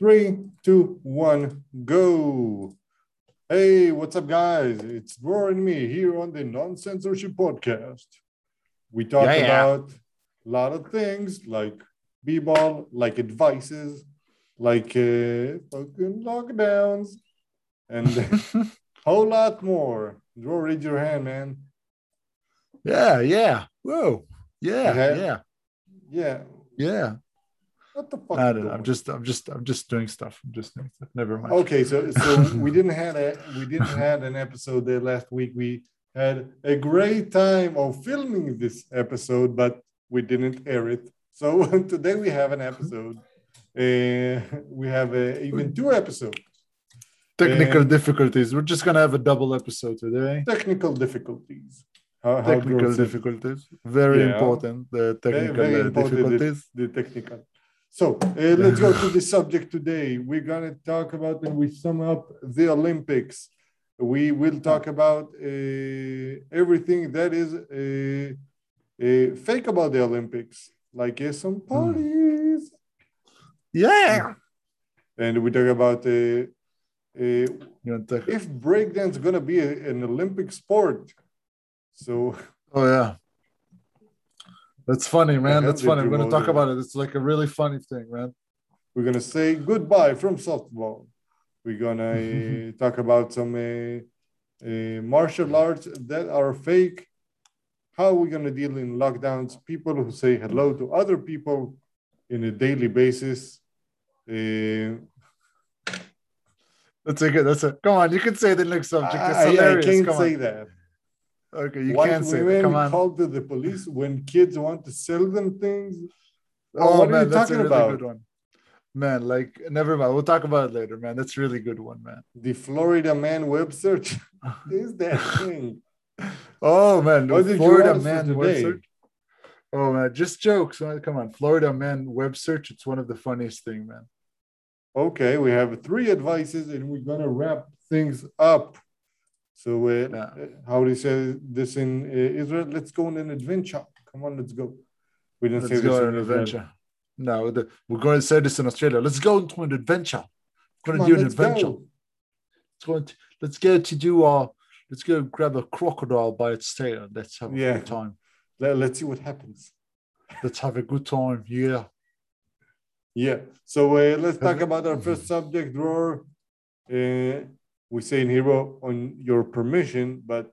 Three, two, one, go. Hey, what's up, guys? It's Dror and me here on the NoSensorship Podcast. We talk Yeah, yeah. about a lot of things like b-ball, like advices, like uh, fucking lockdowns, and a whole lot more. Dror, raise your hand, man. Yeah, yeah. Whoa. Yeah, yeah, Yeah. yeah. What the fuck? I don't know. I'm just, I'm just, I'm just doing stuff. I'm just doing stuff. Never mind. Okay, so so we didn't had a we didn't had an episode there last week. We had a great time of filming this episode, but we didn't air it. So today we have an episode. Uh, we have uh, even two episodes. Technical difficulties. We're just gonna have a double episode today. Technical difficulties. How, how Technical difficulties. Very Yeah. important. The technical very uh, important, difficulties. The, the technical. So uh, let's go to the subject today. We're gonna talk about when we sum up the Olympics. We will talk about uh, everything that is uh, uh, fake about the Olympics, like uh, some parties, Yeah. and we talk about uh, uh, if breakdance is gonna be a- an Olympic sport. So Oh yeah. That's funny, man. That's funny. We're gonna talk about it. It's like a really funny thing, man. we're gonna say goodbye from softball. We're gonna uh, talk about some uh, uh, martial arts that are fake. How are we gonna deal in lockdowns? People who say hello to other people in a daily basis. Uh, That's a good. That's a. Come on, you can say the next subject. I, I can't Come say on. that. Okay, you White can't say that. Come on. called to the police when kids want to sell them things. Uh, oh, what are man, you that's talking a really about? good one. Man, like never mind. We'll talk about it later, man. That's a really good one, man. The Florida man web search is that thing. Oh man, What the Florida man web search. Oh man, just jokes. Uh, come on, Florida man web search. It's one of the funniest thing, man. Okay, we have three advices and we're gonna wrap things up. So, uh, Yeah. how do you say this in uh, Israel? Let's go on an adventure. Come on, let's go. We didn't say Let's this go in on an Israel. adventure. No, the, we're going to say this in Australia. Let's go into an adventure. We're going to do an let's adventure. go. Let's go. To, let's go to do our. Let's go grab a crocodile by its tail. Let's have a Yeah. good time. Let, let's see what happens. Let's have a good time. Yeah. Yeah. So uh, let's talk about our first subject, Dror. Uh, we say in Hebrew on your permission, but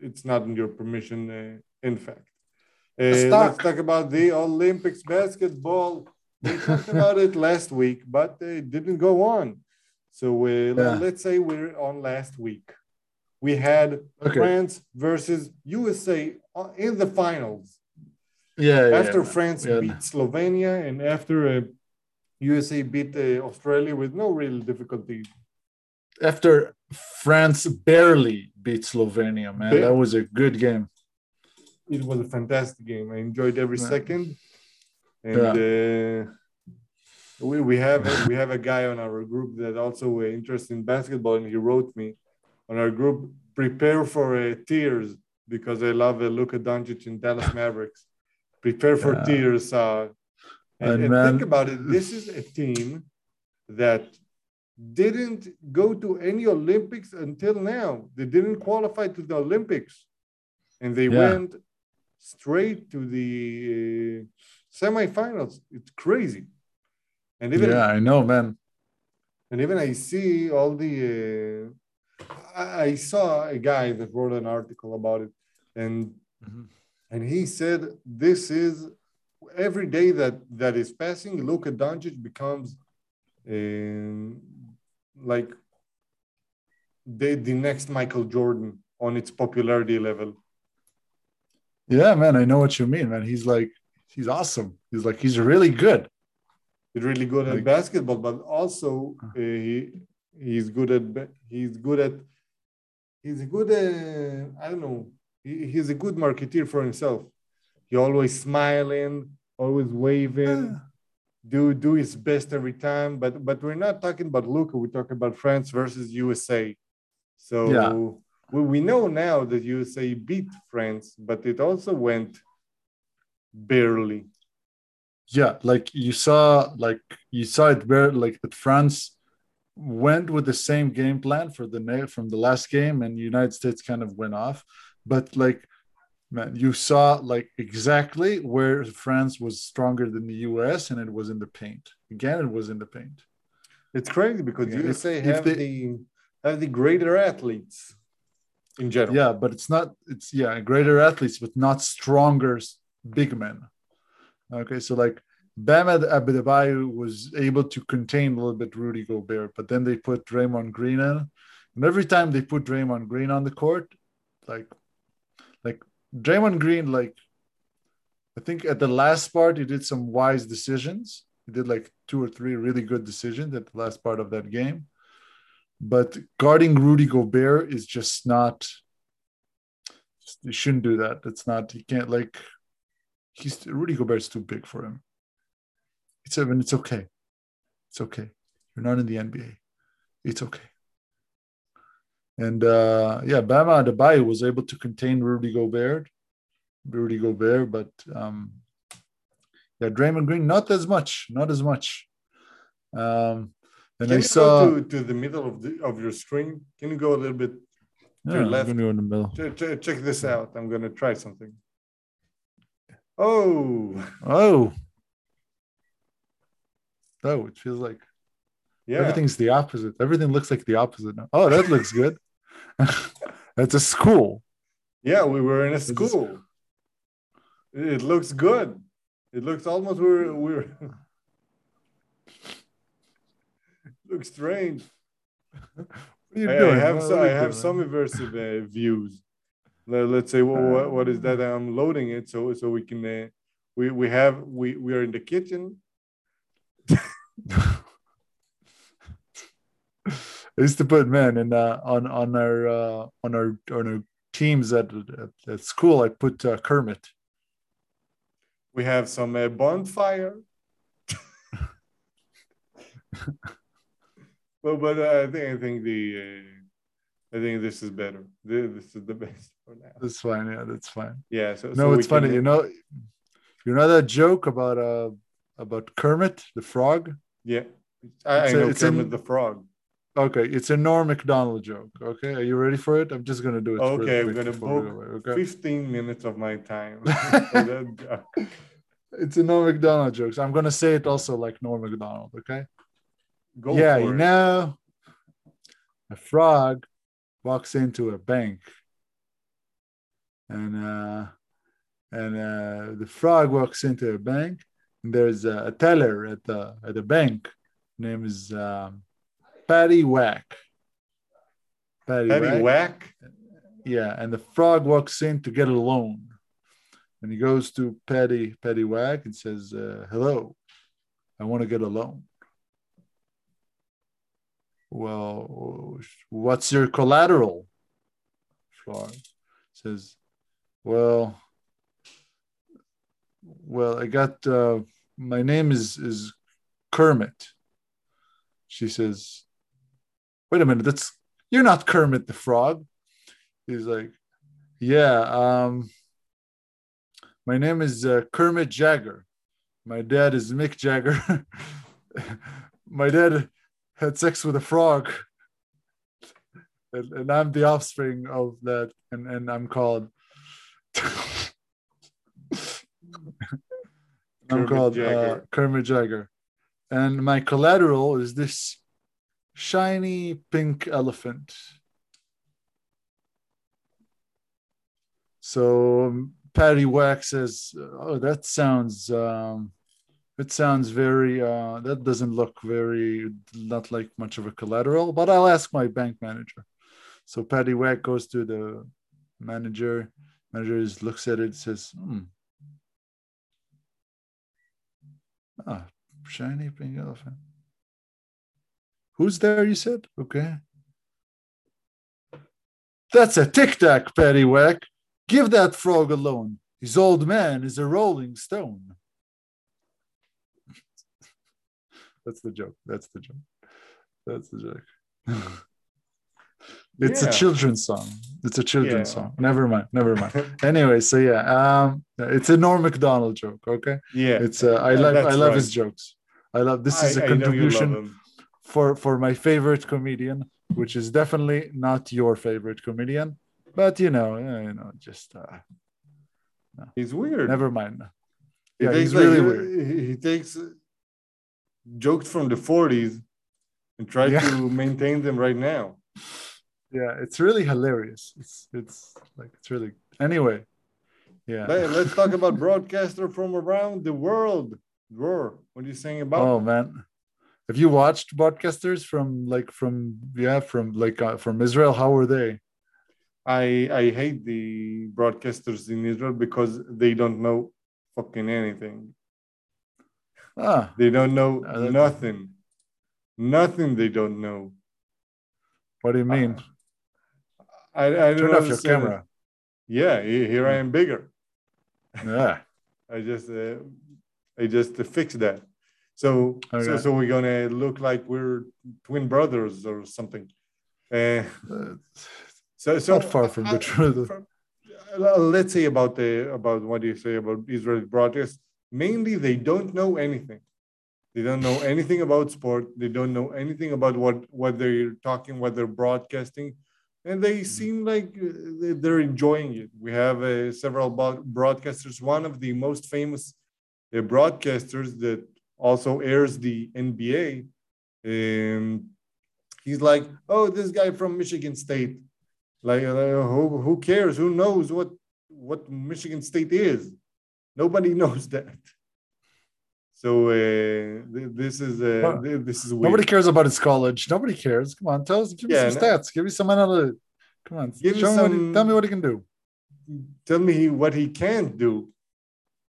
it's not in your permission, uh, in fact. Uh, Let's talk. about the Olympics basketball. We talked about it last week, but it didn't go on. So uh, Yeah. let's say we're on last week. We had Okay. France versus USA uh, in the finals Yeah. yeah, after yeah. France Yeah. beat Slovenia and after uh, USA beat uh, Australia with no real difficulty. after France barely beat Slovenia, man. That was a good game. It was a fantastic game. I enjoyed every Yeah. second. And uh, we, we have a, we have a guy on our group that also interested in basketball, and he wrote me on our group, prepare for uh, tears because I love uh, Luka Doncic in Dallas Mavericks. Prepare for Yeah. tears. Uh, and, And and man- think about it. This is a team that didn't go to any Olympics until now. They didn't qualify to the Olympics, and they Yeah. went straight to the uh, semifinals. It's crazy. And even yeah, I know, man. and even I see all the. Uh, I, I saw a guy that wrote an article about it, and Mhm. and he said this is every day that that is passing, Luka Doncic becomes um, like the the next Michael Jordan on its popularity level. Yeah, man, I know what you mean, man. He's like, he's awesome. He's like, he's really good. He's really good at Like- basketball, but also uh, he he's good at he's good at he's a good uh, I don't know he, he's a good marketeer for himself. He always smiling, always waving, do do his best every time. But but we're not talking about Luka. We're talking about France versus USA. So Yeah. we, we know now that USA beat France, but it also went barely. yeah, like you saw, like you saw it where like that France went with the same game plan for the from the last game, and United States kind of went off. But like, man, you saw like exactly where France was stronger than the US, and it was in the paint. Again, it was in the paint. It's crazy because Yeah, if- USA if have they- the have the greater athletes in general. Yeah, but it's not. It's yeah, greater athletes, but not stronger big men. Okay, so like Bam Adebayo was able to contain a little bit Rudy Gobert, but then they put Draymond Green in, and every time they put Draymond Green on the court, like, like Draymond Green, like, I think at the last part he did some wise decisions. He did like two or three really good decisions at the last part of that game, but guarding Rudy Gobert is just not. You shouldn't do that. It's not. He can't like. He's Rudy Gobert's too big for him. It's even. It's okay. It's okay. You're not in the NBA. It's okay. And uh yeah, Bam Adebayo was able to contain Rudy Gobert, Rudy Gobert, but um yeah, Draymond Green not as much, not as much. Um and Can I you saw go to, to the middle of the of your screen? Can you go a little bit? yeah, your I'm left. gonna go in the middle. Check, check, check this out. I'm gonna try something. Oh, Oh. Oh, it feels like yeah. everything's the opposite. Everything looks like the opposite now. Oh, that looks good. That's a school. Yeah, we were in a school. It looks good. It looks almost we're we're looks strange. What are you I, I have What so, are I have doing? some immersive uh, views. Let, let's say what, what, what is that? I'm loading it so so we can uh, we we have we we are in the kitchen. I used to put men and uh, on on our uh, on our on our teams at at, at school. I put uh, Kermit. We have some uh, bonfire. well, but uh, I think I think the uh, I think this is better. This, is the best for now. That's fine. Yeah, that's fine. Yeah. So, No, so it's funny. can- You know, you know that joke about uh about Kermit the frog. Yeah. I, I It's a- know Kermit in- the Frog. Okay, it's a Norm Macdonald joke. Okay, are you ready for it? I'm just gonna do it. Okay, I'm gonna book okay? 15 minutes of my time. for that joke. It's a Norm Macdonald joke. So I'm gonna say it also like Norm Macdonald. Okay. Go yeah, you it. know, a frog walks into a bank, and uh, and uh, the frog walks into a bank, and there's a, a teller at the at the bank. Name is um, Patty Whack. Patty, Patty Whack. Whack. Yeah, and the frog walks in to get a loan, and he goes to Patty Patty Whack and says, uh, "Hello, I want to get a loan." Well, what's your collateral? Frog says, "Well, well, I got uh, my name is is Kermit." She says, "Wait a minute, that's you're not Kermit the Frog." He's like, "Yeah, um, my name is uh, Kermit Jagger. My dad is Mick Jagger. my dad had sex with a frog, and, and I'm the offspring of that, and, and I'm called." I'm Kermit called uh, Kermit Jagger, and my collateral is this shiny pink elephant. So um, Patty Whack says, "Oh, that sounds um, it sounds very uh, that doesn't look very not like much of a collateral, but I'll ask my bank manager." So Patty Whack goes to the manager. Manager looks at it, says, "Hmm." Ah, shiny pink elephant. Who's there? You said, okay. That's a tic tac, Patty Whack. Give that frog alone. His old man is a rolling stone. That's the joke. That's the joke. That's the joke. It's a children's song. It's a children's Yeah. song. Never mind. Never mind. anyway, so yeah, um, it's a Norm Macdonald joke. Okay, Yeah. it's uh, I love I love right. his jokes. I love this is I- a I know you love contribution. For for my favorite comedian, which is definitely not your favorite comedian, but you know, you know, just uh, He's weird. never mind. He Yeah, he's really uh, weird. He, takes jokes from the 40s and tries Yeah. to maintain them right now. Yeah, it's really hilarious. It's it's like it's really anyway. Yeah. Let, us talk about broadcaster from around the world. Dror, what are you saying about? Oh man, have you watched broadcasters from like from yeah from like uh, from Israel? How are they? I I hate the broadcasters in Israel because they don't know fucking anything. Ah, They don't know Uh, nothing. Nothing they don't know. what do you mean? I, I don't Turn off your say that. camera. Yeah, here I am bigger. Yeah. I just uh, I just uh, fixed that. So so Okay. so we're gonna look like we're twin brothers or something. Uh, so so not far from the truth. from- let's say about the about what do you say about Israeli broadcast. Mainly, they don't know anything. They don't know anything about sport. They don't know anything about what what they're talking, what they're broadcasting, and they seem like uh, they- they're enjoying it. We have uh, several broadcasters. One of the most famous uh, broadcasters that also airs the NBA. Um, he's like, oh, this guy from Michigan State. Like, uh, who, who cares? Who knows what what Michigan State is? Nobody knows that. So uh, th- this is uh, th- this is weird. Nobody cares about his college. Nobody cares. Come on, tell us. Give me Yeah, some no- stats. Give me some analytics. Come on, Give me show me what he, some- tell me what he can do. Tell me what he can't do,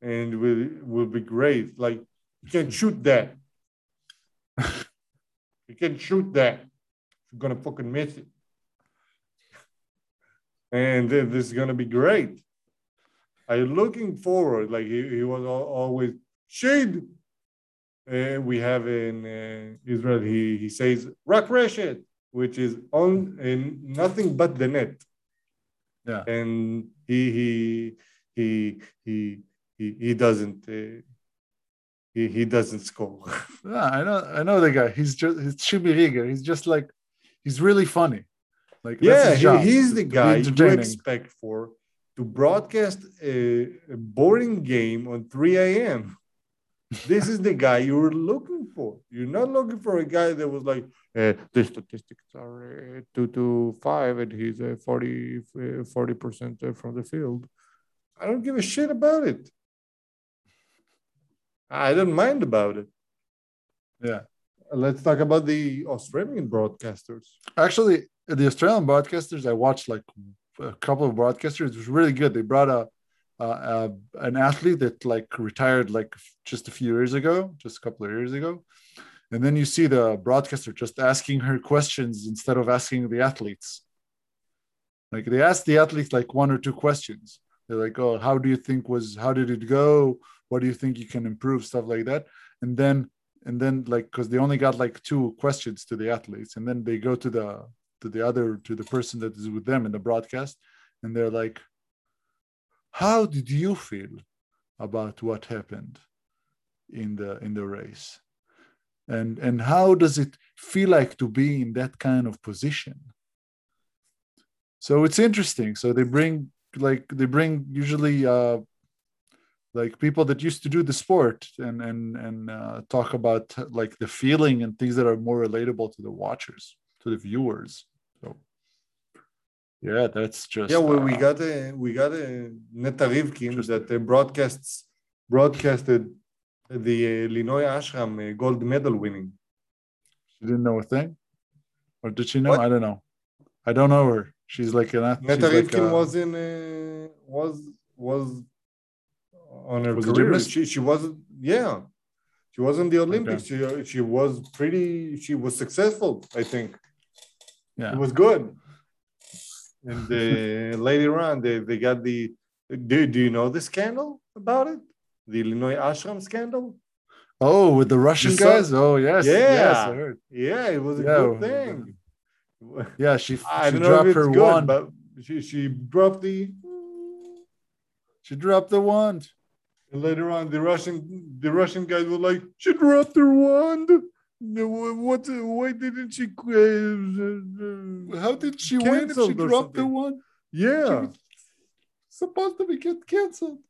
and will will be great. Like you can shoot that. you can shoot that. You're gonna fucking miss it, and this is gonna be great. I'm looking forward. Like he, he was al- always shade. Uh, we have in uh, Israel. He he says rak reshet, which is on in nothing but the net. Yeah. and he he he he he, he doesn't uh, he, he doesn't score. Yeah, I know. I know the guy. He's just he's Chibi Riga. He's just like he's really funny. Like yeah, he, he's the guy you expect for to broadcast a, a boring game on 3 a.m. this is the guy you were looking for. You're not looking for a guy that was like, uh, the statistics are uh, two to five, and he's uh, 40 percent from the field. I don't give a shit about it. I don't mind about it. Yeah. Let's talk about the Australian broadcasters. Actually, the Australian broadcasters, I watched like a couple of broadcasters. It was really good. They brought a, a, a an athlete that like retired like just a few years ago, just a couple of years ago, and then you see the broadcaster just asking her questions instead of asking the athletes. Like they asked the athletes like one or two questions. They're like, "Oh, how do you think was? How did it go? What do you think you can improve? Stuff like that." And then and then like because they only got like two questions to the athletes and then they go to the to the other to the person that is with them in the broadcast and they're like how did you feel about what happened in the in the race and and how does it feel like to be in that kind of position so it's interesting so they bring like they bring usually uh like people that used to do the sport and and and uh, talk about like the feeling and things that are more relatable to the watchers to the viewers. So yeah that's just Yeah, well, we uh, got a we got a Neta Rivkin Just- that uh, broadcasts broadcasted the uh, Linoy Ashram uh, gold medal winning. she didn't know a thing? Or did she know? What? i don't know. I don't know her. She's like an Neta like, Rivkin uh, was in uh, was was on her Was career. She she wasn't yeah. She wasn't the Olympics. She she was pretty. She was successful. I think yeah it was good. And uh, later on, they, they got the. Do, do you know the scandal about it? The Linoy Ashram scandal? oh with the russian saw- guys oh yes yes Yeah. heard Yeah, it was a Yeah, good thing. Yeah, she I she dropped her good, wand. but she she dropped the. She dropped the wand. And later on, the Russian the Russian guys were like, "She dropped her wand. What? Why didn't she?" Uh, How did she win if she dropped the wand? yeah, Supposed to be get canceled.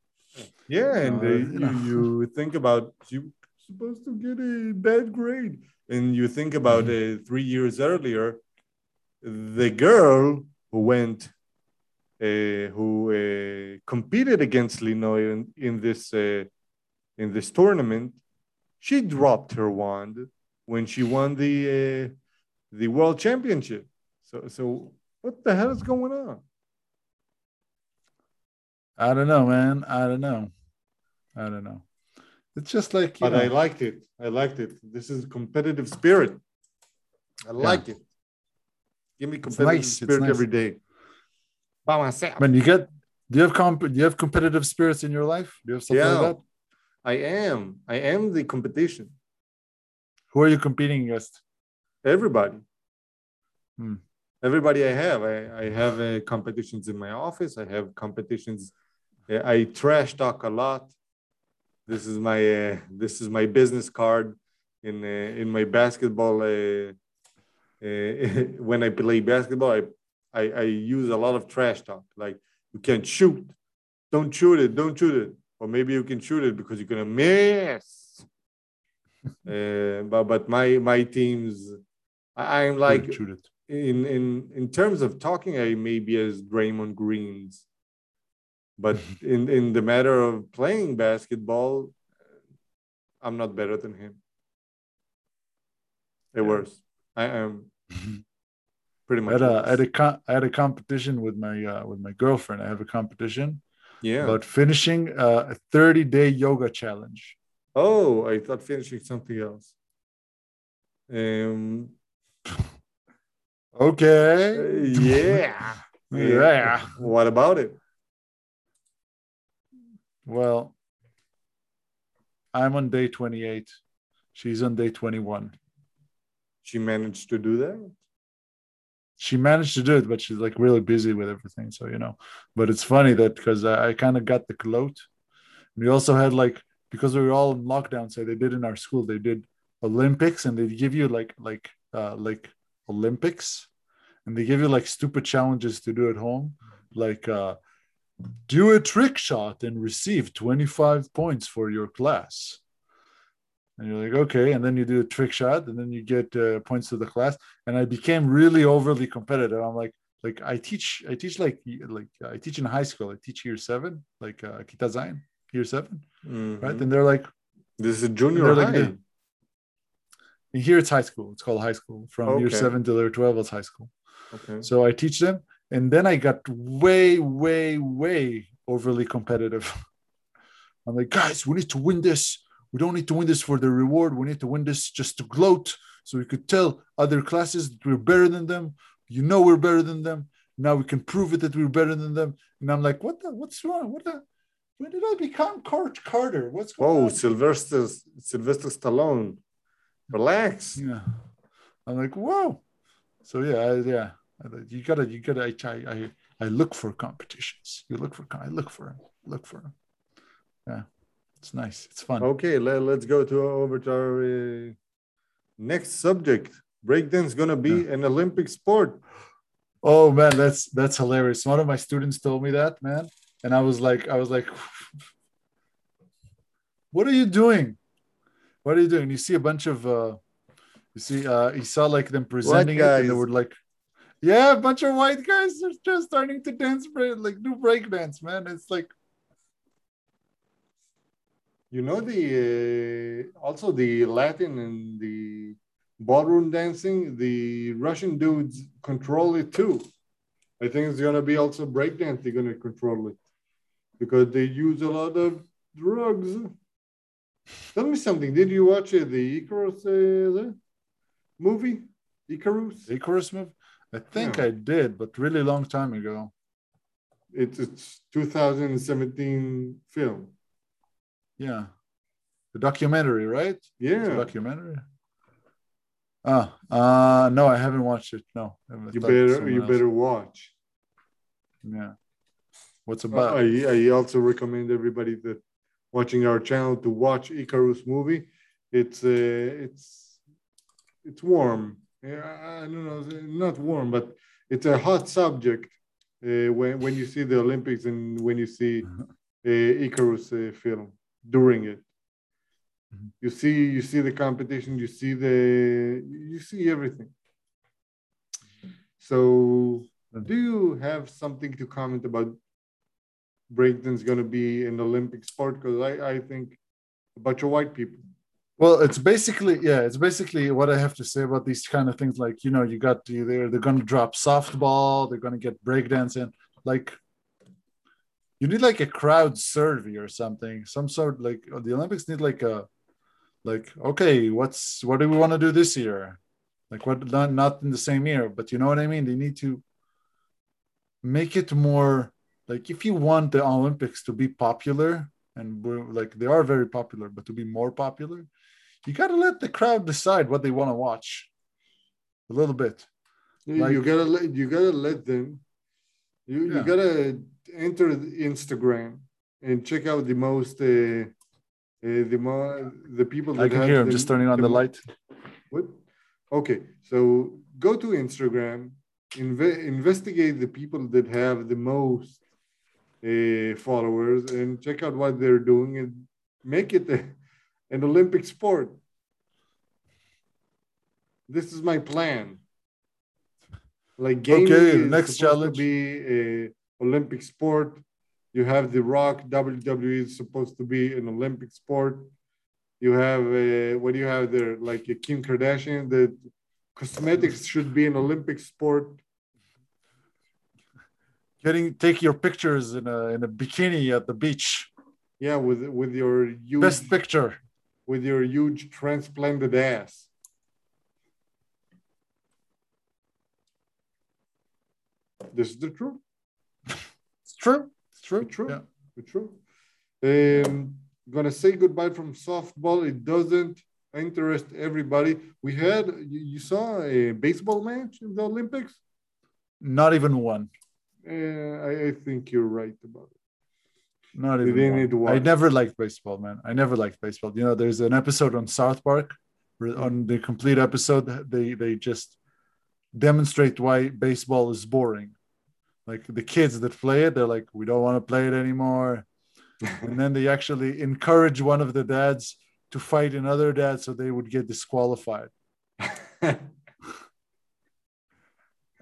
yeah, and Uh, uh, you you, think about you supposed to get a bad grade, and you think about Mm-hmm. uh, three years earlier, the girl who went, uh, who uh, competed against Linoy in, in this uh, in this tournament, she dropped her wand when she won the uh, the world championship. So so what the hell is going on? I don't know, man. I don't know. I don't know. It's just like you But I liked it. I liked it. This is competitive spirit. I like it. Give me competitive nice. Spirit nice. every day. By myself. man. You get. Do you have comp? Do you have competitive spirits in your life? Do you have something Yeah. like that? I am. I am the competition. Who are you competing against? Everybody. Hmm. Everybody I have. I, I have uh, competitions in my office. I have competitions. I trash talk a lot. This is my uh, this is my business card in uh, in my basketball. Uh, uh, when I play basketball, I, I I use a lot of trash talk. Like you can't shoot, don't shoot it, don't shoot it, or maybe you can shoot it because you're gonna miss. uh, but but my my teams, I, I'm like shoot it. in in in terms of talking, I may be as Draymond Greens, but in in the matter of playing basketball, I'm not better than him. It Yeah. worse. I am pretty I much. had a, I had a, I had a competition with my uh, with my girlfriend. I have a competition yeah. about finishing uh, a 30 day yoga challenge. oh, I thought finishing something else. Um. Okay. uh, yeah. Yeah. What about it? Well, I'm on day 28. She's on day 21. She managed to do that. She managed to do it, but she's like really busy with everything. So, you know, but it's funny that because I, I kind of got the clout. We also had like, because we were all in lockdown, so they did in our school, they did Olympics and they give you like, like, uh, like Olympics and they give you like stupid challenges to do at home. Like, uh, do a trick shot and receive 25 points for your class. And you're like, okay. And then you do a trick shot and then you get uh, points to the class. And I became really overly competitive. I'm like, like I teach, I teach like, like I teach in high school. I teach year seven, like uh, Kita Zain, year seven, Mhm. right? And they're like, This is junior They're like high. the- and here it's high school. It's called high school. From year seven to year 12, it's high school. okay. So I teach them, and then I got way, way, way overly competitive. I'm like, guys, we need to win this. We don't need to win this for the reward. We need to win this just to gloat, so we could tell other classes that we're better than them. You know, we're better than them. Now we can prove it that we're better than them. And I'm like, what the? What's wrong? What the? When did I become Coach Carter? What's going Oh, on? Sylvester Sylvester Stallone. Relax. Yeah. I'm like, whoa. So yeah, I, yeah. I- You gotta, you gotta. I, I, I look for competitions. You look for, I look for them. Look for them. Yeah, it's nice. It's fun. Okay, let, let's go to over to our uh, next subject. Breakdance is gonna be an Olympic sport. Oh man, that's that's hilarious. One of my students told me that, man, and I was like, I was like, what are you doing? What are you doing? You see a bunch of, uh you see, uh he saw like them presenting it, and they were like, yeah, a bunch of white guys are just starting to dance, break, like do break dance, man. It's like, You know the uh, also the Latin and the ballroom dancing. The Russian dudes control it too. I think it's gonna be also breakdance. They're gonna control it because they use a lot of drugs. Tell me something. Did you watch uh, the Icarus uh, movie? Icarus. Icarus movie. I think Yeah. I did, but really long time ago. It's it's 2017 film. Yeah, the documentary, right? Yeah. documentary. Ah, uh, no, I haven't watched it. No, You better you else- better watch. Yeah. What's Uh, about? I, I also recommend everybody that watching our channel to watch Icarus movie. It's uh, it's it's warm. Yeah, I don't know, not warm, but it's a hot subject uh, when when you see the Olympics and when you see uh, Icarus uh, film during it. Mhm. You see you see the competition. You see the you see everything. So, do you have something to comment about breakdance going to be an Olympic sport? Because I, I think a bunch of white people. Well, it's basically yeah, it's basically what I have to say about these kind of things. Like you know, you got to they're they're gonna drop softball, they're gonna get breakdance in. Like you need like a crowd survey or something, some sort like uh, the Olympics need like a like okay, what's what do we want to do this year? Like what not not in the same year, but you know what I mean. They need to make it more like if you want the Olympics to be popular and like they are very popular, but to be more popular, you got to let the crowd decide what they want to watch a little bit. You, Like- you gotta let you gotta let them. You you gotta enter Instagram and check out the most uh, uh, the more the people. That I can hear the- just turning on the mo- light. What? Okay, so go to Instagram, inve- investigate the people that have the most uh, followers, and check out what they're doing, and make it a, an Olympic sport. This is my plan. Like gaming Okay, next challenge. to be a Olympic sport. You have The Rock. WWE is supposed to be an Olympic sport. You have uh, what do you have there? Like a Kim Kardashian. That cosmetics should be an Olympic sport. Getting take your pictures in a in a bikini at the beach. Yeah, with with your huge Best picture. with your huge transplanted ass. This is the truth. True. It's true. True. Yeah. It's true. Um, gonna say goodbye from softball. It doesn't interest everybody. We had you, you saw a baseball match in the Olympics. Not even one. Uh, I, I think you're right about it. Not even one. to I never liked baseball, man. I never liked baseball. You know, there's an episode on South Park. On the complete episode, they they just demonstrate why baseball is boring. Like the kids that play it, they're like, we don't want to play it anymore. and then they actually encourage one of the dads to fight another dad so they would get disqualified and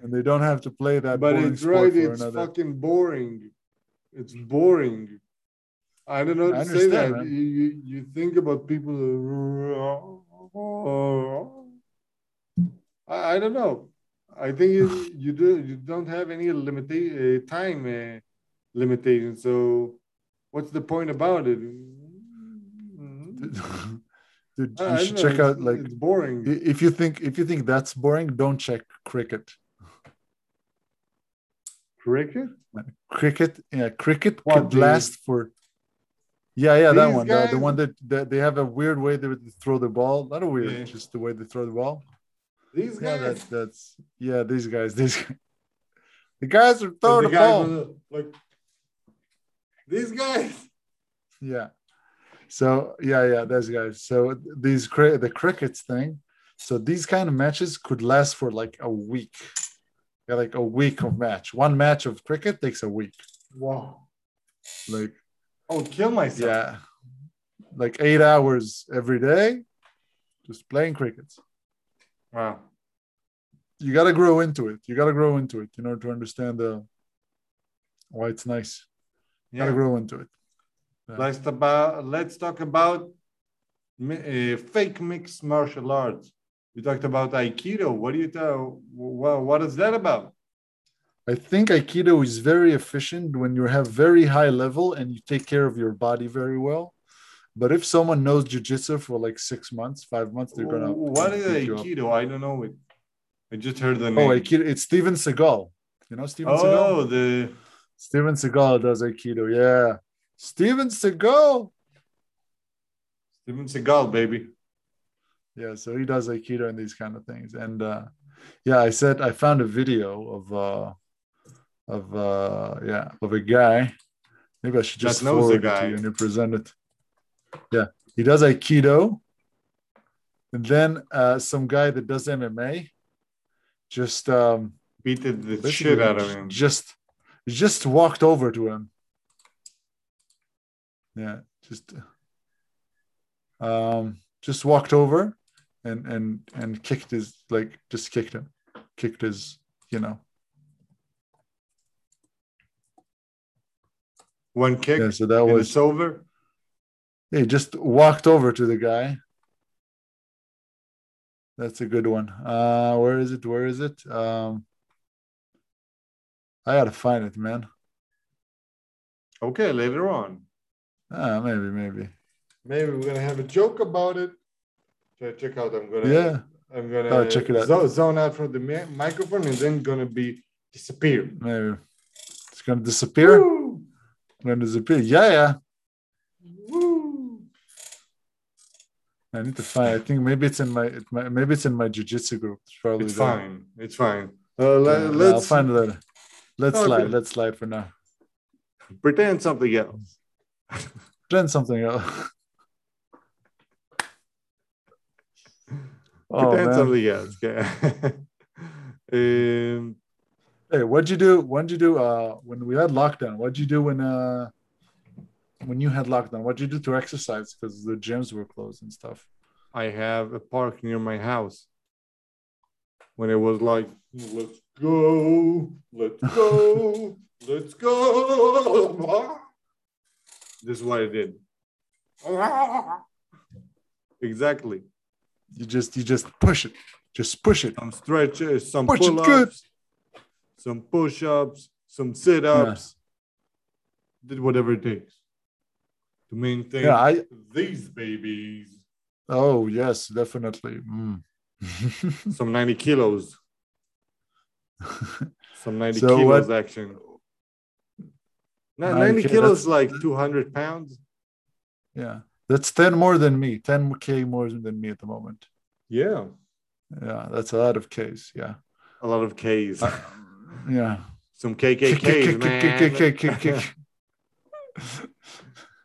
they don't have to play that but boring it's right. It's another fucking boring. It's boring. I don't know I to say that. You, you you think about people. I, I don't know. I think you, you do you don't have any limita- uh, time uh, limitation. So what's the point about it? Dude, you I should know, check out like it's boring. if you think if you think that's boring don't check cricket Cricket. cricket yeah cricket What, could last for yeah yeah that These one the, the one that, that they have a weird way they throw the ball not a weird Yeah. just the way they throw the ball These yeah guys. that, that's yeah these guys these guys. the guys are throwing the, guys ball with the- like these guys. Yeah. So yeah, yeah, those guys. So these cri- the crickets thing. So these kind of matches could last for like a week. Yeah, like a week of match. One match of cricket takes a week. Wow. Like I would kill myself. yeah, like eight hours every day, just playing cricket. Wow. You got to grow into it. You got to grow into it in order to understand the why it's nice. You Got to grow into it. Let's about let's talk about uh, fake mixed martial arts. You talked about Aikido. What do you tell? Well, what is that about? I think Aikido is very efficient when you have very high level and you take care of your body very well. But if someone knows jujitsu for like six months, five months, they're gonna. What is beat you up. Aikido? I don't know it. I just heard the name. Oh, Aikido! It's Steven Seagal. You know Steven Seagal. Oh, the Steven Seagal does Aikido. Yeah, Steven Seagal. Steven Seagal, baby. yeah, so he does Aikido and these kind of things. And uh, yeah, I said I found a video of uh, of uh, yeah of a guy. Maybe I should just That knows the forward it to you and you present it. Yeah, he does Aikido, and then uh, some guy that does MMA just um, Beat the, the shit out of him. Just just walked over to him. Yeah, just um just walked over and and and kicked his like just kicked him. Kicked his, you know. One kick, Yeah, so that was it's over. He just walked over to the guy. That's a good one. Uh where is it? Where is it? Um I gotta find it, man. Okay, later on. Ah, maybe, maybe. Maybe we're gonna have a joke about it. Check, check out. I'm gonna. Yeah. I'm gonna Oh, check it out. zo- zone out from the microphone and then gonna be disappear. Maybe. It's gonna disappear. Woo! Gonna disappear. Yeah, yeah. I need to find. I think maybe it's in my, it might, maybe it's in my jujitsu group. It's probably It's there. fine. It's fine. Uh, let, Yeah, let's I'll find it. Let's Okay. slide. Let's slide for now. pretend something else. Pretend something else. oh pretend man. something else. Okay. um, Hey, what'd you do? What'd you do? Uh, when we had lockdown, what'd you do when uh, when you had lockdown? What'd you do to exercise? Because the gyms were closed and stuff. I have a park near my house. When it was like, let's go, let's go, let's go. This is what I did. Exactly. You just, you just push it. Just push it. Some stretches, some Push pull-ups, some push ups, some sit ups. Did whatever it takes to maintain Yeah, I. these babies. Oh yes, definitely. Mm. Some 90 kilos. Some 90 So kilos what- action. No, 90 90 kilos like 200 pounds. yeah, that's ten more than me. Ten k more than me at the moment. Yeah. Yeah, that's a lot of Ks. Yeah, A lot of Ks. Uh, yeah. Some KKKs, man.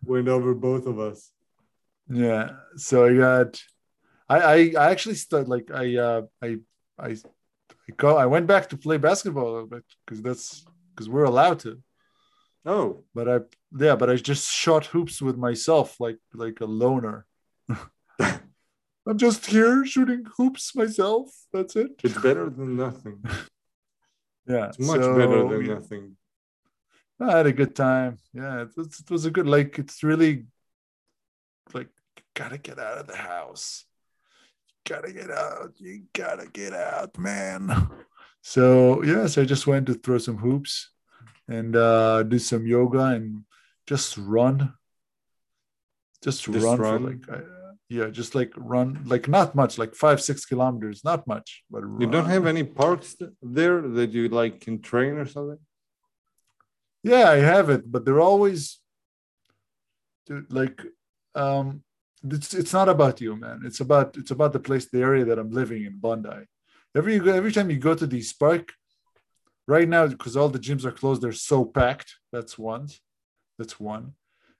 Went over both of us. Yeah. So I got. I I, I actually started like I uh I I I go I went back to play basketball a little bit because that's because we're allowed to. Oh, But I yeah, but I just shot hoops with myself like like a loner. I'm just here shooting hoops myself. That's it. it's better than nothing. Yeah, It's much so better than nothing. I had a good time. Yeah, it was, it was a good like. It's really like gotta get out of the house. Gotta get out. You gotta get out, man. So yes, I just went to throw some hoops and uh, do some yoga and just run. Just, Just run, run? for like uh, yeah, just like run like not much, like five six kilometers, not much, but You don't have any parks there that you like can train or something? Yeah, I have it, but they're always like um it's it's not about you, man. It's about it's about the place, the area that I'm living in, Bondi. Every every time you go to the park, right now because all the gyms are closed, they're so packed. That's one. That's one.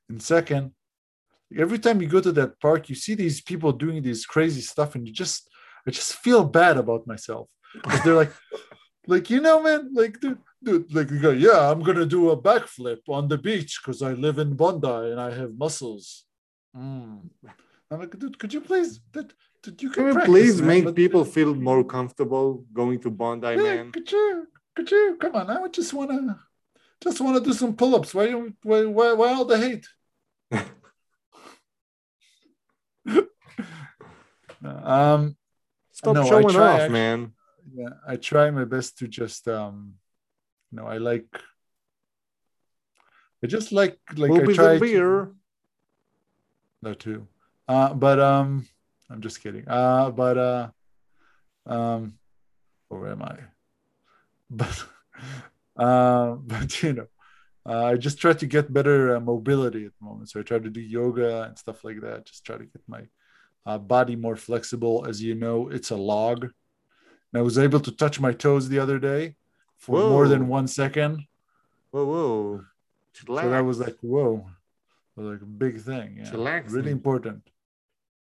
And second, every time you go to that park, you see these people doing these crazy stuff, and you just I just feel bad about myself because they're like, like you know, man, like dude, like you go, yeah, I'm gonna do a backflip on the beach because I live in Bondi and I have muscles. Mm. I'm like, dude, could you please, dude, dude you can Can you practice, please man, make but- people feel more comfortable going to Bondi, yeah, man? could you, could you, come on, I just wanna, just wanna do some pull-ups. Why, you- why, why, why all the hate? um, Stop No, I showing try, off, actually. man. yeah i try my best to just um you know i like i just like like Will i be try the to- beer. no too uh but um i'm just kidding uh but uh um where am i but uh but you know uh, i just try to get better uh, mobility at the moment so i try to do yoga and stuff like that just try to get my uh, body more flexible. As you know, it's a log. And I was able to touch my toes the other day for more than one second. Whoa, whoa. So that was like, whoa, was like a big thing. Yeah. Chillaxing. Really important.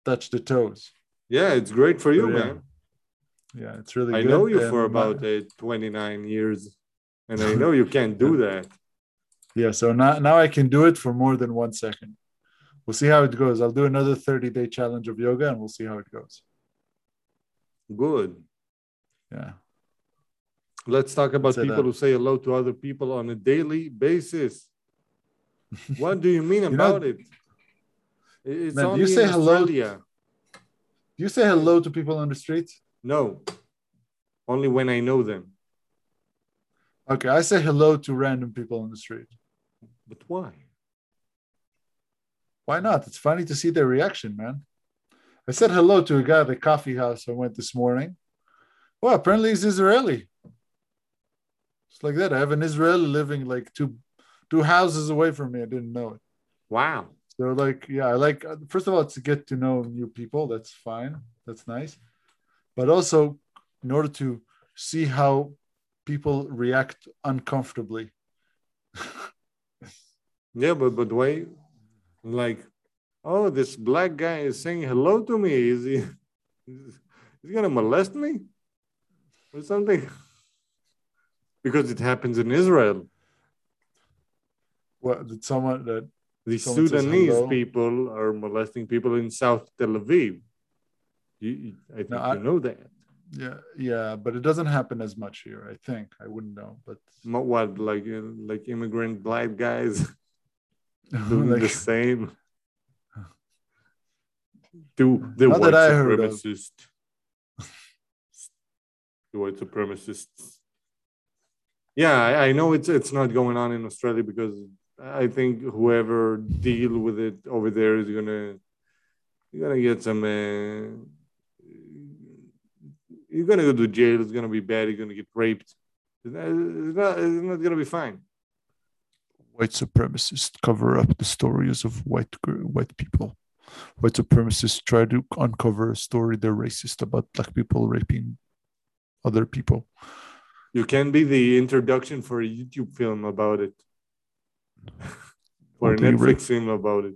Touch the toes. yeah, it's great for you, yeah. man. Yeah, it's really I good. know you And for my- about uh, 29 years, and I know you can't do that. Yeah, so now, now I can do it for more than one second. We'll see how it goes. I'll do another 30 day challenge of yoga and we'll see how it goes. Good. Yeah. Let's talk about people who say hello to other people on a daily basis. what do you mean know- about it? It's Man, only you say hello-. Do you say hello to people on the street? No, only when I know them. Okay, I say hello to random people on the street. But why? Why not? It's funny to see their reaction, man. I said hello to a guy at the coffee house I went this morning. Well, apparently he's Israeli. It's like that. I have an Israeli living like two two houses away from me. I didn't know it. Wow. So like, yeah, I like uh, first of all, it's to get to know new people. That's fine. That's nice. But also in order to see how people react uncomfortably. Yeah, but but why? Like, oh, this black guy is saying hello to me. Is he? Is he gonna molest me or something? because it happens in Israel. What did someone that The Someone Sudanese people are molesting people in South Tel Aviv. You, you- I think No, you I- know that. yeah, yeah, but it doesn't happen as much here, I think. I wouldn't know, but What like uh, like immigrant black guys doing the same to the Not white that I heard of. supremacist. the white supremacists. Yeah, I, I know it's it's not going on in Australia because I think whoever deal with it over there is gonna you're gonna get some. Uh, you're gonna go to jail. It's gonna be bad. You're gonna get raped. It's not, it's not, gonna be fine. white supremacists cover up the stories of white white people. White supremacists try to uncover a story they're racist about black people raping other people. You can be the introduction for a YouTube film about it, or a Or do you Netflix film about it.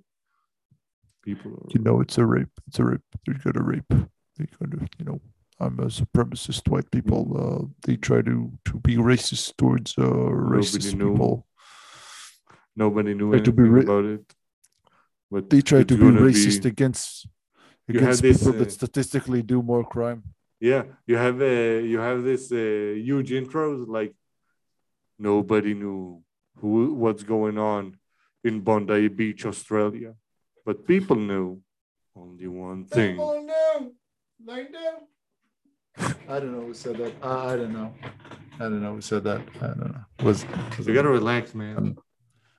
People, are, You know, it's a rape. It's a rape. They're gonna rape. They're gonna, you know, I'm a supremacist. White people, uh, they try to to be racist towards uh, racist knew. people. nobody knew to be ra- about it. But They try to be racist against have against this, people uh, that statistically do more crime. Yeah, you have uh, you have this uh, huge intros like nobody knew who what's going on in Bondi Beach, Australia, but people knew only one thing. know. They do. I don't know who said that. I don't know. I don't know who said that. I don't know. Was, was You gotta relax, man.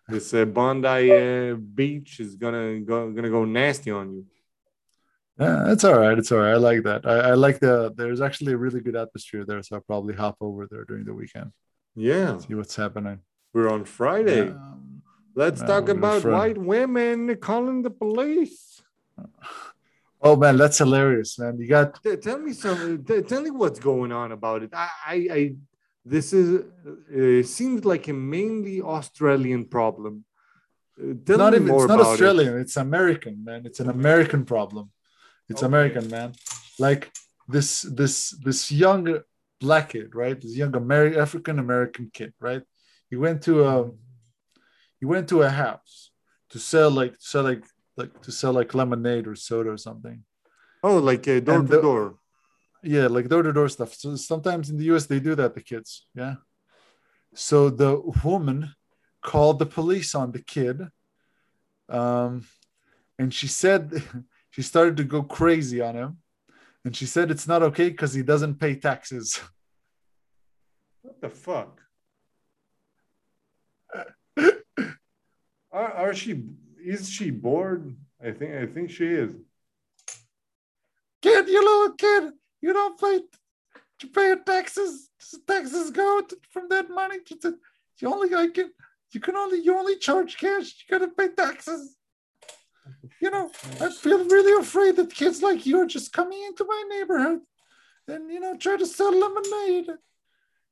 This uh, Bondi uh, Beach is gonna go gonna go nasty on you. Yeah, it's all right. It's all right. I like that. I, I like the. There's actually a really good atmosphere there, so I'll probably hop over there during the weekend. Yeah, See what's happening. we're on Friday. Um, Let's Yeah, talk about white women calling the police. oh man, that's hilarious, man. You got Tell me some. t- Tell me what's going on about it. I, I, I this is uh, seems like a mainly Australian problem. Uh, tell not me even. more It's not Australian. It's American, man. It's an American problem. It's Okay. American, man. Like this, this, this young black kid, right? This young American African American kid, right? He went to a, he went to a house to sell like sell like like to sell like lemonade or soda or something. Oh, like uh, door And to the- door. Yeah, like door to door stuff. So sometimes in the US they do that, the kids. Yeah. So the woman called the police on the kid. Um, and she said she started to go crazy on him. And she said it's not okay because he doesn't pay taxes. What the fuck? Are, are she? Is she bored? I think. I think she is. Kid, you little kid, you don't pay you pay your taxes. Taxes go to- from that money. to the- You only I can you can only you only charge cash. You gotta pay taxes. You know, I feel really afraid that kids like you are just coming into my neighborhood and, you know, try to sell lemonade.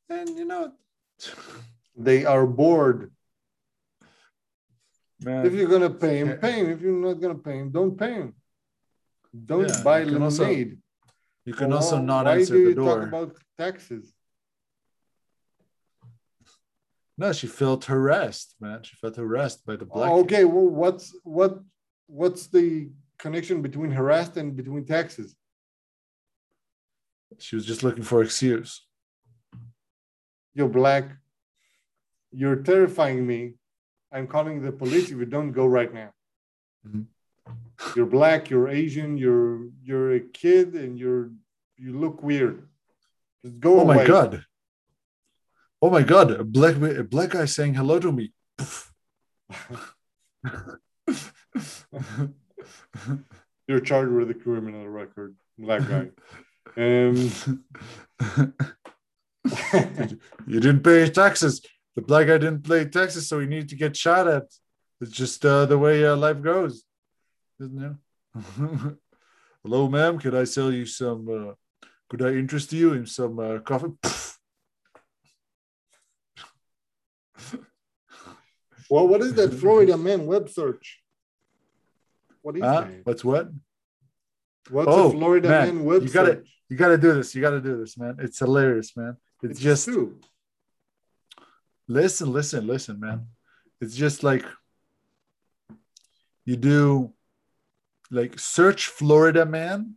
And, you know, They are bored. man, If you're gonna pay him, pay him. If you're not gonna pay him, don't pay him. Don't Yeah, buy you can also lemonade. you can also Well, not why answer do the you door. Talk about taxes. no, she felt harassed, man. She felt harassed by the black. Oh, okay, well, what's what what's the connection between harassed and between taxes? She was just looking for excuse. You're black. You're terrifying me. I'm calling the police if you don't go right now. Mhm. You're black. You're Asian. You're you're a kid, and you're you look weird. Just go Oh away. my god. Oh my god, a black a black guy saying hello to me. You're charged with a criminal record, black guy. um, you didn't pay taxes. The black guy didn't pay taxes, so he needed to get shot at. It's just uh, the way uh, life goes, isn't it? Hello, ma'am. Could I sell you some? Uh, could I interest you in some uh, coffee? well, what is that Florida man web search? What is Huh? that? What's what? What's Oh, a Florida man, man web you gotta- You got to do this. You got to do this, man. It's hilarious, man. It's, just true. listen, listen, listen, man. It's just like you do like search Florida man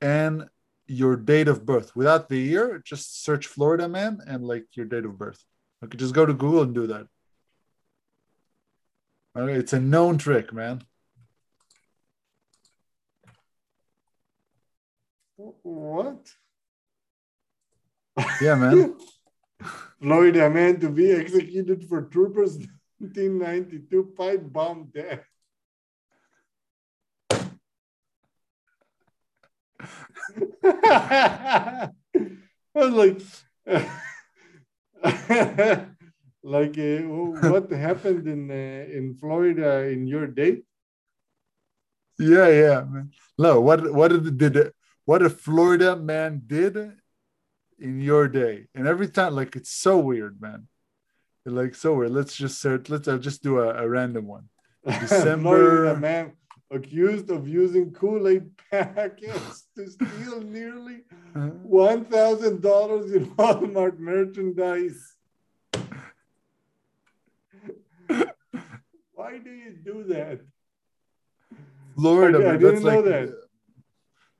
and your date of birth without the year, just search Florida man and like your date of birth. Okay, just go to Google and do that. Okay, it's a known trick, man. What? Yeah, man. Florida man to be executed for troopers 1992 pipe bomb death. I was like, like uh, what happened in uh, in Florida in your date? Yeah, yeah, man. No, what what did did what a Florida man did in your day, and every time, like it's so weird, man. Like so weird. Let's just search. Let's uh, just do a, a random one. December- Florida man accused of using Kool-Aid packets to steal nearly one thousand dollars in Walmart merchandise. Why do you do that? Florida I- I didn't that's know like that.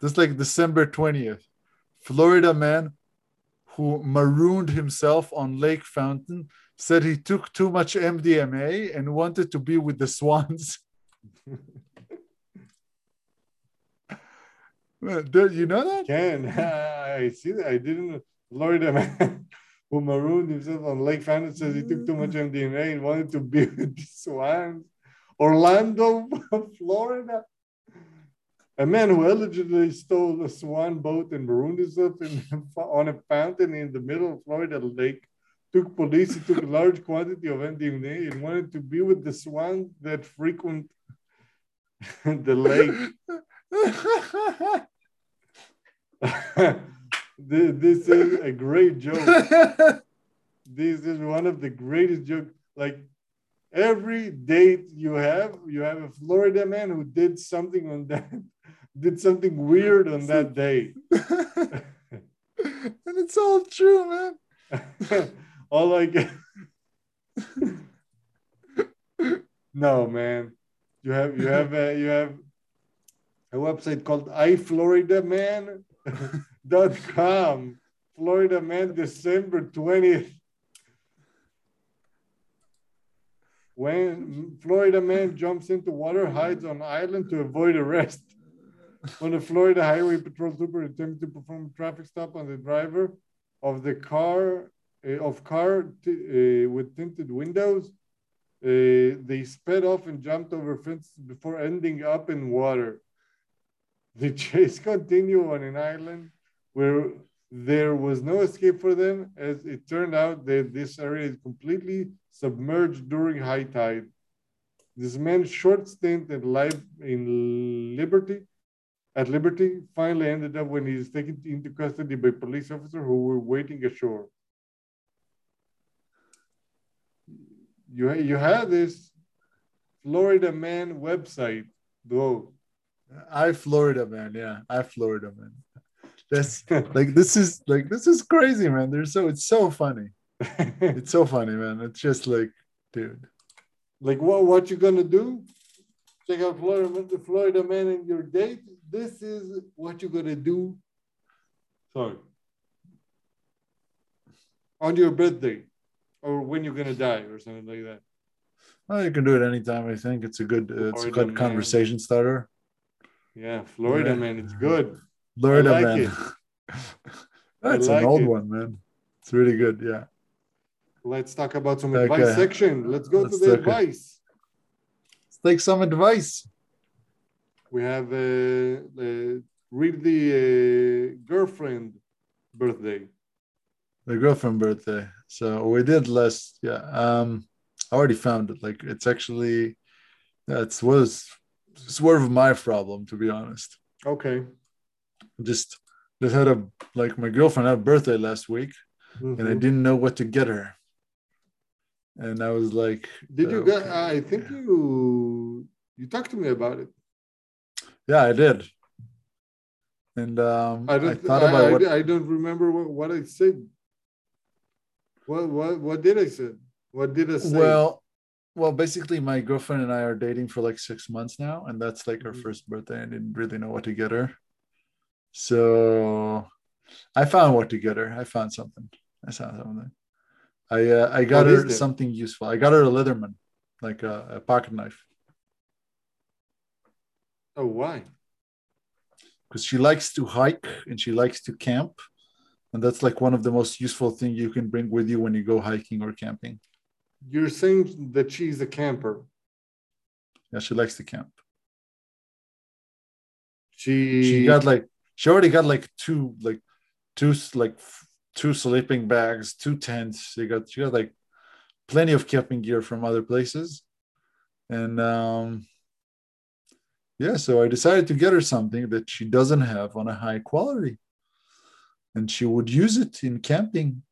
That's like December twentieth. Florida man who marooned himself on Lake Fountain said he took too much MDMA and wanted to be with the swans. You know that? Can I see that? I didn't. Florida man who marooned himself on Lake Fountain says he took too much MDMA and wanted to be with the swans. Orlando, Florida. A man who allegedly stole a swan boat and marooned himself on a fountain in the middle of Florida lake took police. He took a large quantity of MDMA and wanted to be with the swan that frequent the lake. this is a great joke. This is one of the greatest jokes. Like every date you have, you have a Florida man who did something on that, did something weird on that day. and it's all true, man. All like, no, man. You have you have a, you have a website called ifloridaman.com. Florida man, December 20th. When Florida man jumps into water, hides on island to avoid arrest. When the Florida Highway Patrol trooper attempted to perform a traffic stop on the driver of the car uh, of car t- uh, with tinted windows, uh, they sped off and jumped over fences before ending up in water. The chase continued on an island where there was no escape for them, as it turned out that this area is completely submerged during high tide. This man's short stint in life in Liberty, at Liberty, finally ended up when he was taken into custody by police officers who were waiting ashore. You you have this Florida man website, though. I Florida man, yeah, I Florida man. That's like this is like this is crazy, man. They're so it's so funny. It's so funny, man. It's just like, dude. like what what you gonna do? Check out Florida man, the Florida man and your date. This is what you're gonna do. Sorry. On your birthday, or when you're gonna die, or something like that. Well, you can do it anytime. I think it's a good uh, it's a good man. conversation starter. Yeah, Florida Yeah. man, it's good. Florida like man. it. That's like an old it. one, man. It's really good. Yeah. Let's talk about some Okay. advice section. Let's go Let's to the advice. Let's take some advice. We have uh, uh, read the uh, girlfriend birthday. The girlfriend birthday. So we did last. Yeah. Um, I already found it. Like it's actually that's was sort of my problem to be honest. Okay. Just just had a like my girlfriend had a birthday last week and I Mhm. didn't know what to get her. And I was like, Did you get? I think you you talked to me about it. Yeah, I did. And um, I I, thought I, about I, what. I don't remember what, what I said. What what what did I say? What did I say? Well, well, basically, my girlfriend and I are dating for like six months now, and that's like her Mhm. first birthday. I didn't really know what to get her, so I found what to get her. I found something. I found something. I uh, I got What her something useful. I got her a Leatherman, like a, a pocket knife, oh, why? because she likes to hike and she likes to camp, and that's like one of the most useful things you can bring with you when you go hiking or camping. You're saying that she's a camper. Yeah, she likes to camp. She she got like she already got like two like two like two sleeping bags two tents she got she got like plenty of camping gear from other places and um yeah so i decided to get her something that she doesn't have on a high quality. And she would use it in camping.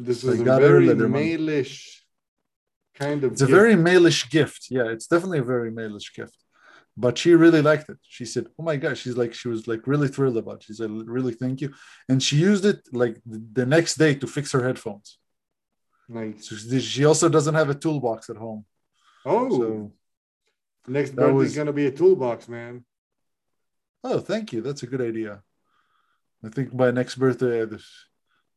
This is a very male-ish kind of. it's a gift. very malish gift. Yeah it's definitely a very malish gift. But she really liked it. She said oh my gosh she's like she was like really thrilled about it. She said really thank you. And she used it like the next day to fix her headphones. Nice. so she she also doesn't have a toolbox at home. Oh, so next birthday was- gonna be a toolbox, man. oh thank you that's a good idea i think by next birthday just,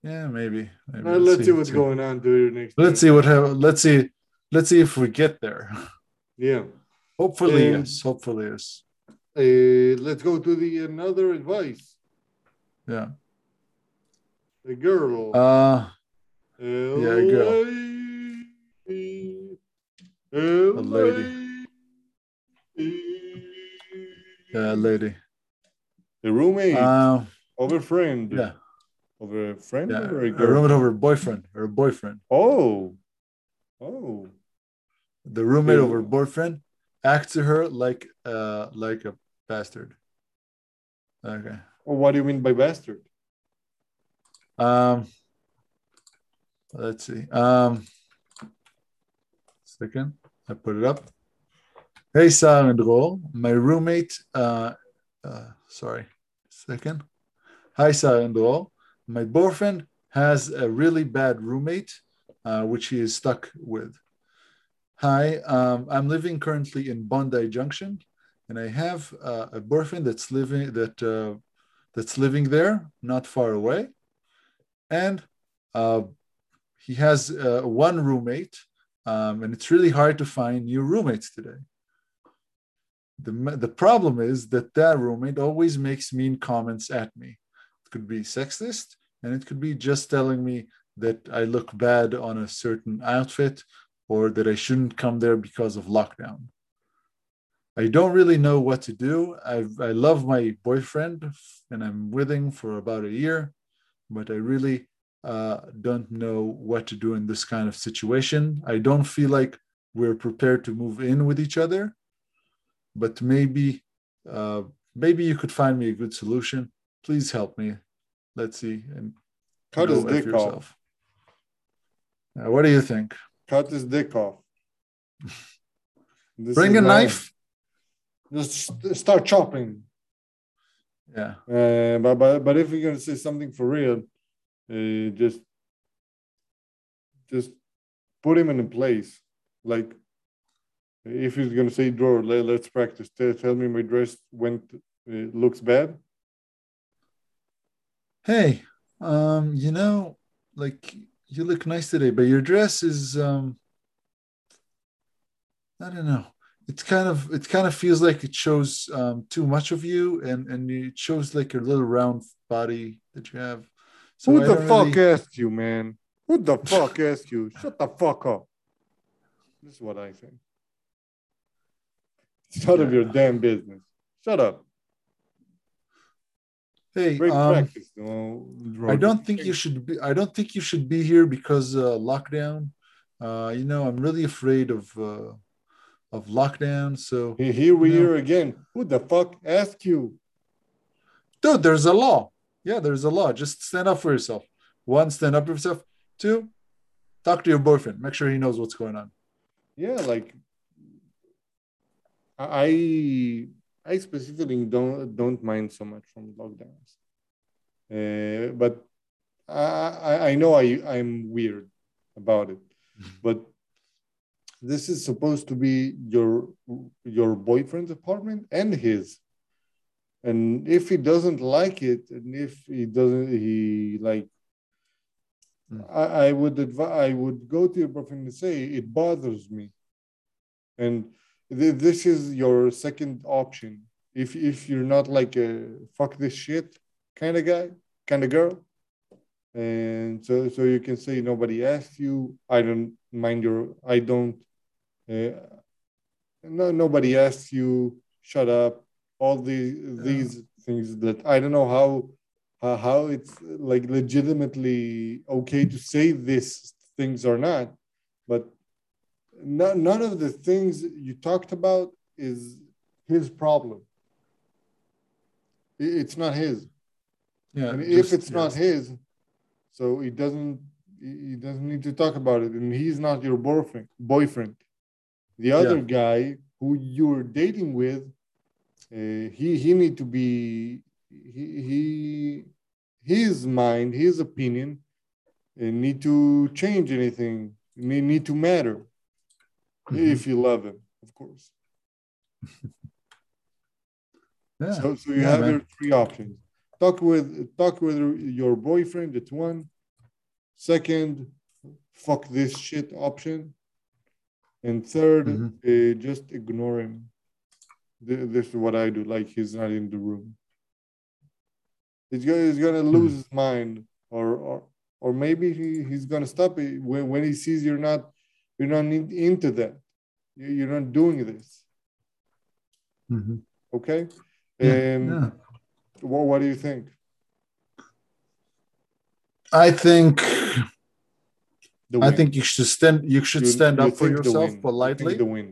yeah maybe, maybe. Uh, let's, see what's going on during next. let's see what have let's see let's see if we get there Yeah. hopefully Um, yes hopefully yes Uh, let's go to the another advice. yeah A girl. uh yeah, a girl. A lady. Yeah lady The roommate of a friend. yeah Of a friend Yeah, or a a roommate of her boyfriend, her boyfriend. Oh. Oh. The roommate of Yeah. her boyfriend acts to her like uh like a bastard. Okay. Well, what do you mean by bastard? Um let's see. Um second, I put it up. Hey Saar and Dror, my roommate uh uh sorry, second. Hi Saar and Dror. My boyfriend has a really bad roommate, uh, which he is stuck with. Hi, um, I'm living currently in Bondi Junction, and I have uh, a boyfriend that's living that uh, that's living there, not far away, and uh, he has uh, one roommate, um, and it's really hard to find new roommates today. The, the problem is that that roommate always makes mean comments at me. It could be sexist, and it could be just telling me that I look bad on a certain outfit or that I shouldn't come there because of lockdown. I don't really know what to do. I've, I love my boyfriend and I'm with him for about a year, but I really uh, don't know what to do in this kind of situation. I don't feel like we're prepared to move in with each other, but maybe uh, maybe you could find me a good solution. Please help me. Let's see. And Cut his dick off. Uh, what do you think? Cut his dick off. Bring a knife. Just start chopping. Yeah. Uh, but, but but if you're gonna say something for real, uh, just just put him in a place. Like if he's gonna say Dror, let, let's practice. Tell, tell me my dress went uh, looks bad. Hey, um, you know, like you look nice today, but your dress is um I don't know. It's kind of it kind of feels like it shows um too much of you and and it shows like your little round body that you have. So Who I the fuck really- asked you, man? Who the fuck asked you? Shut the fuck up. This is what I think. It's none of your damn business. Shut up. Hey, Great um, practice. I don't think you should be. I don't think you should be here because uh, lockdown. Uh, you know, I'm really afraid of uh, of lockdown. So, Here- we are again. Who the fuck asked you? dude, there's a law. Yeah, there's a law. Just stand up for yourself. One, stand up for yourself. Two, talk to your boyfriend. Make sure he knows what's going on. Yeah, like I I specifically don't don't mind so much from lockdowns. Uh, but I, I know I I'm weird about it. But this is supposed to be your your boyfriend's apartment and his. And if he doesn't like it, and if he doesn't, he like, Mm. I, I would advise, I would go to your boyfriend and say it bothers me, and this is your second option. If if you're not like a fuck this shit kind of guy, kind of girl, and so so you can say nobody asked you. I don't mind your. I don't. Uh, no, nobody asked you. Shut up. All these these things that I don't know how how, how it's like legitimately okay to say these things or not, but no, none of the things you talked about is his problem. It's not his. Yeah. And if just- it's not his, so he doesn't he doesn't need to talk about it, and he's not your boyfriend. Boyfriend, the other guy who you're dating with, uh, he he need to be he he his mind, his opinion, uh, need to change anything. Need need to matter Mhm. if you love him, of course. Yeah. So, so you Yeah, have man. your three options. Talk with talk with your boyfriend. That's one. Second, fuck this shit option. And 3rd Mhm. uh, just ignore him. Th- This is what I do. Like he's not in the room. He's gonna, he's gonna Hmm. lose his mind, or or or maybe he, he's gonna stop it when, when he sees you're not you're not in- into that. You- You're not doing this. Mhm. Okay. Yeah, Um, yeah. What, what do you think? I think I think you should stand. You should You- stand you up for yourself win. You think politely. The win.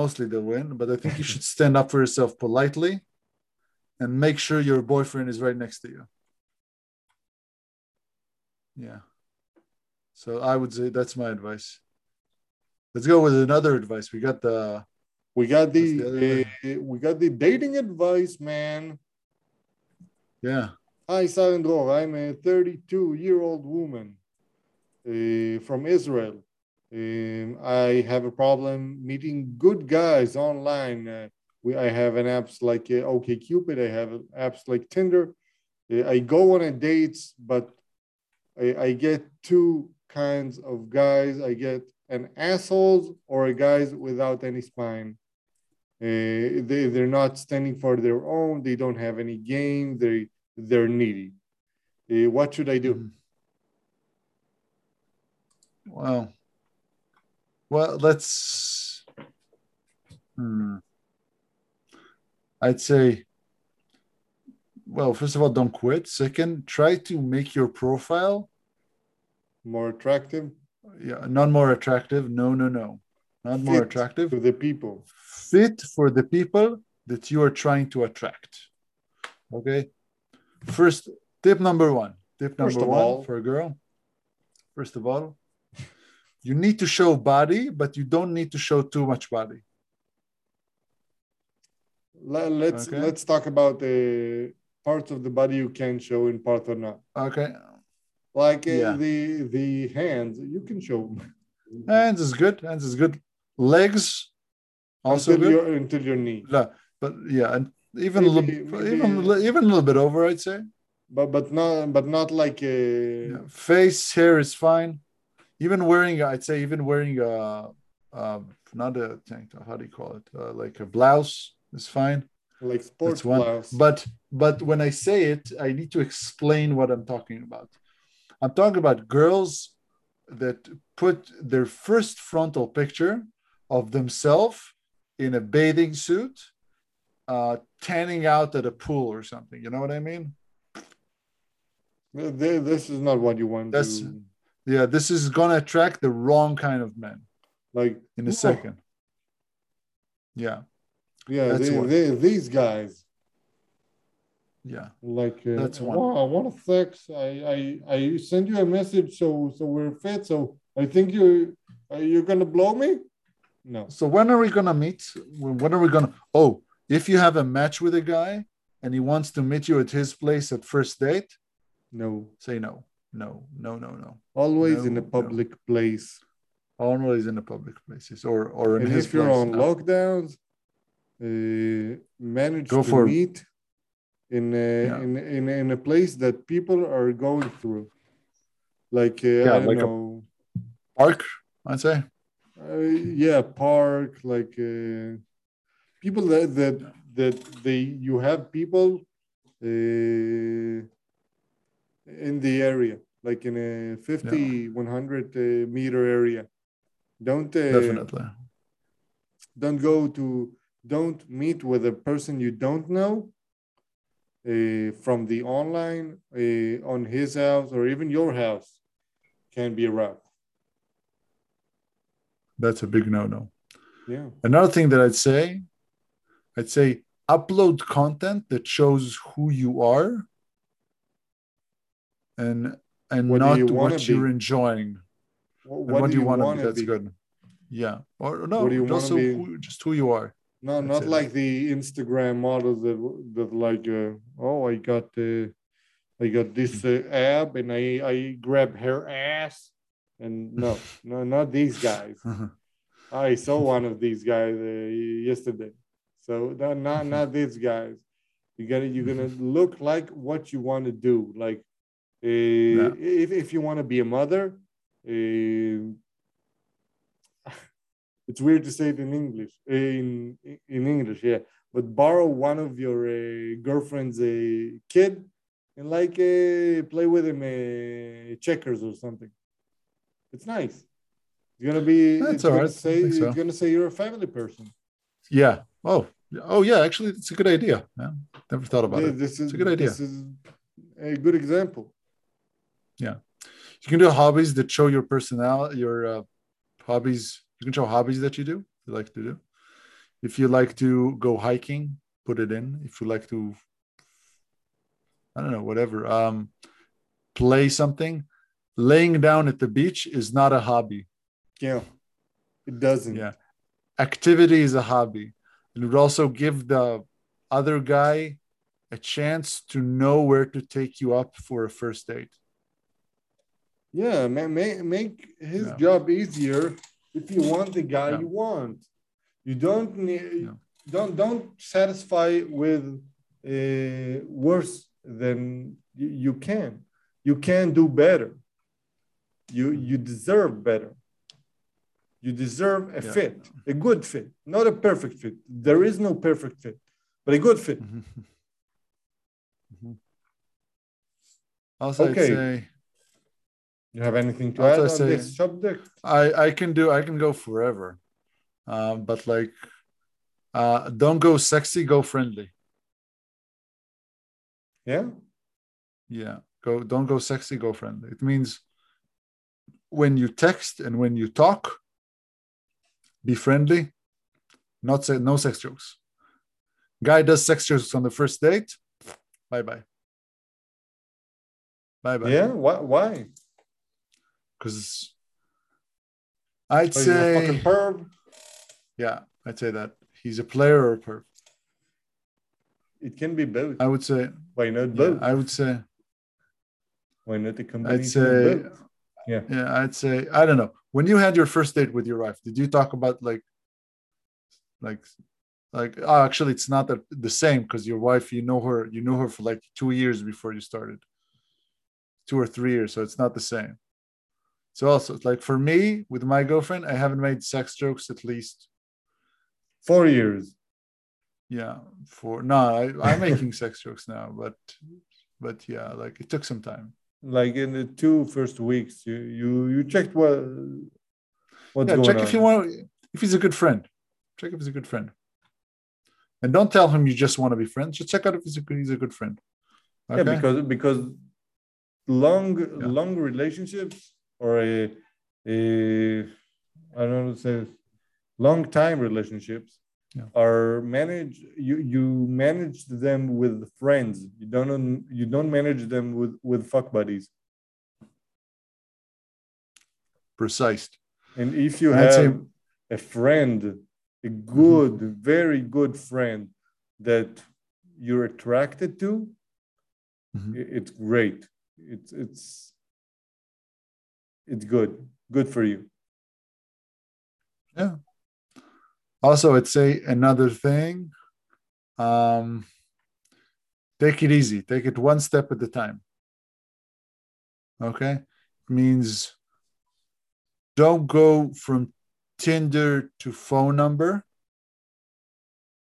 Mostly the win, but I think you should stand up for yourself politely, and make sure your boyfriend is right next to you. Yeah. So I would say that's my advice. Let's go with another advice. We got the We got the, the uh, we got the dating advice, man. yeah. Hi, Dror. I'm a 32 year old woman uh, from Israel. Um, I have a problem meeting good guys online. Uh, we, I have an apps like uh, OkCupid. I have apps like Tinder. I go on a dates, but I, I get two kinds of guys. I get an assholes or a guys without any spine. Uh, they, they're not standing for their own. They don't have any game. They, they're needy. Uh, what should I do? Mhm. Well, well, let's. Hmm. I'd say. Well, first of all, don't quit. Second, try to make your profile More attractive? Yeah, not more attractive. No, no, no. not more Fit attractive. For the people. Fit for the people that you are trying to attract. Okay. First tip number one. Tip number one all- for a girl. First of all, you need to show body, but you don't need to show too much body. Let's Okay. let's talk about the parts of the body you can show in part or not. Okay. Like uh, Yeah. the the hands, you can show Hands is good. Hands is good. Legs also until good. your until your knee. Yeah, but yeah, and even Maybe- a little, maybe- even even a little bit over, I'd say. But but not but not like a Yeah. Face hair is fine. Even wearing, I'd say, even wearing a, uh, not a tank top. How do you call it? Uh, like a blouse is fine. like sports That's one. blouse. But but when I say it, I need to explain what I'm talking about. I'm talking about girls that put their first frontal picture of themselves in a bathing suit, uh, tanning out at a pool or something. You know what I mean? Th- th- this is not what you want That's- to Yeah, this is gonna attract the wrong kind of men like in a "Whoa, second. Yeah, Yeah, they, they, these guys yeah, like uh, That's one. wow, I want to sex. I, I I send you a message so so we're fit. So I think you are you gonna blow me? No. So when are we gonna meet? When are we gonna? Oh, if you have a match with a guy and he wants to meet you at his place at first date, No. say no, no, no, no, no. Always in No, a no. public place. Always in the public places or or in and his if you're place. on no. lockdowns, uh, manage Go to for- meet in a, Yeah. in in in a place that people are going through. Like uh, Yeah, I don't like a- know. park, I'd say. Uh, yeah, park like uh, people that that that they you have people uh, in the area, like in a 50, 100 uh, meter area. Don't uh, Definitely. don't go to don't meet with a person you don't know uh, from the online uh, on his house or even your house can be a rough. That's a big no-no. Yeah. Another thing that I'd say, I'd say upload content that shows who you are and and What not you what you're be? enjoying. What, And what, do you want to be? That's be? good. Yeah. Or no, What you also who, just who you are. No, That's not it. like the Instagram models that that like, uh, oh, I got uh, I got this uh, ab and I I grab her ass, and no, no, not these guys. I saw one of these guys uh, yesterday, so no, not not these guys. You gotta you're gonna look like what you want to do. Like, uh, if if you want to be a mother, uh, it's weird to say it in English. In in English, yeah. But borrow one of your uh, girlfriend's uh, kid and like uh, play with him uh, checkers or something. It's nice. It's gonna be. That's it's all right. Say so. it's gonna say you're a family person. yeah. Oh. Oh yeah, actually it's a good idea. Yeah. Never thought about Th- it. This is a good idea. This is a good example. Yeah you can do hobbies that show your personality, your uh, hobbies. You can show hobbies that you do, you like to do. If you like to go hiking, put it in. If you like to, I don't know, whatever, um, play something, laying down at the beach is not a hobby. Yeah, it doesn't. Yeah. Activity is a hobby. And it would also give the other guy a chance to know where to take you up for a first date. Yeah, ma- ma- make his Yeah. job easier if you want the guy Yeah. you want. You don't need Yeah. don't don't satisfy with uh, worse than you, can. You can do better. You you deserve better. You deserve a Yeah. fit, a good fit, not a perfect fit. There is no perfect fit, but a good fit. Mhm. Mhm. Also, Okay. You have anything to add on say- this subject? I I can do I can go forever, um, but like, uh, don't go sexy, go friendly. Yeah. Yeah, go don't go sexy, go friendly. It means when you text and when you talk, be friendly. Not say no sex jokes. Guy does sex jokes on the first date. Bye bye. Bye bye. Yeah. Why? Why? Because I'd oh, fucking say, perv? yeah, I'd say that he's a player or a perv. It can be both. I would say, Why not yeah, both? I would say, Why not a combination say- of both? Yeah. yeah, I'd say, I don't know. When you had your first date with your wife, did you talk about like, like, like? Oh, actually, it's not that the same because your wife, you know her, you knew her for like two years before you started, two or three years, so it's not the same. So also, it's like for me with my girlfriend, I haven't made sex jokes at least Four years. yeah for no I, i'm making sex jokes now but but yeah like it took some time Like in the two first weeks, you you you checked what what's yeah check on. if you want if he's a good friend check if he's a good friend and don't tell him you just want to be friends just check out if he's a good he's a good friend Yeah, because because long Yeah. long relationships or a a I don't know what to say long time relationships Yeah. are managed you you manage them with friends you don't you don't manage them with with fuck buddies precise and if you I'd have say- a friend a good very good friend that you're attracted to Mhm. it's great it's it's it's good good for you. Yeah. also i'd say another thing um take it easy. Take it one step at a time. Okay? Means don't go from tinder to phone number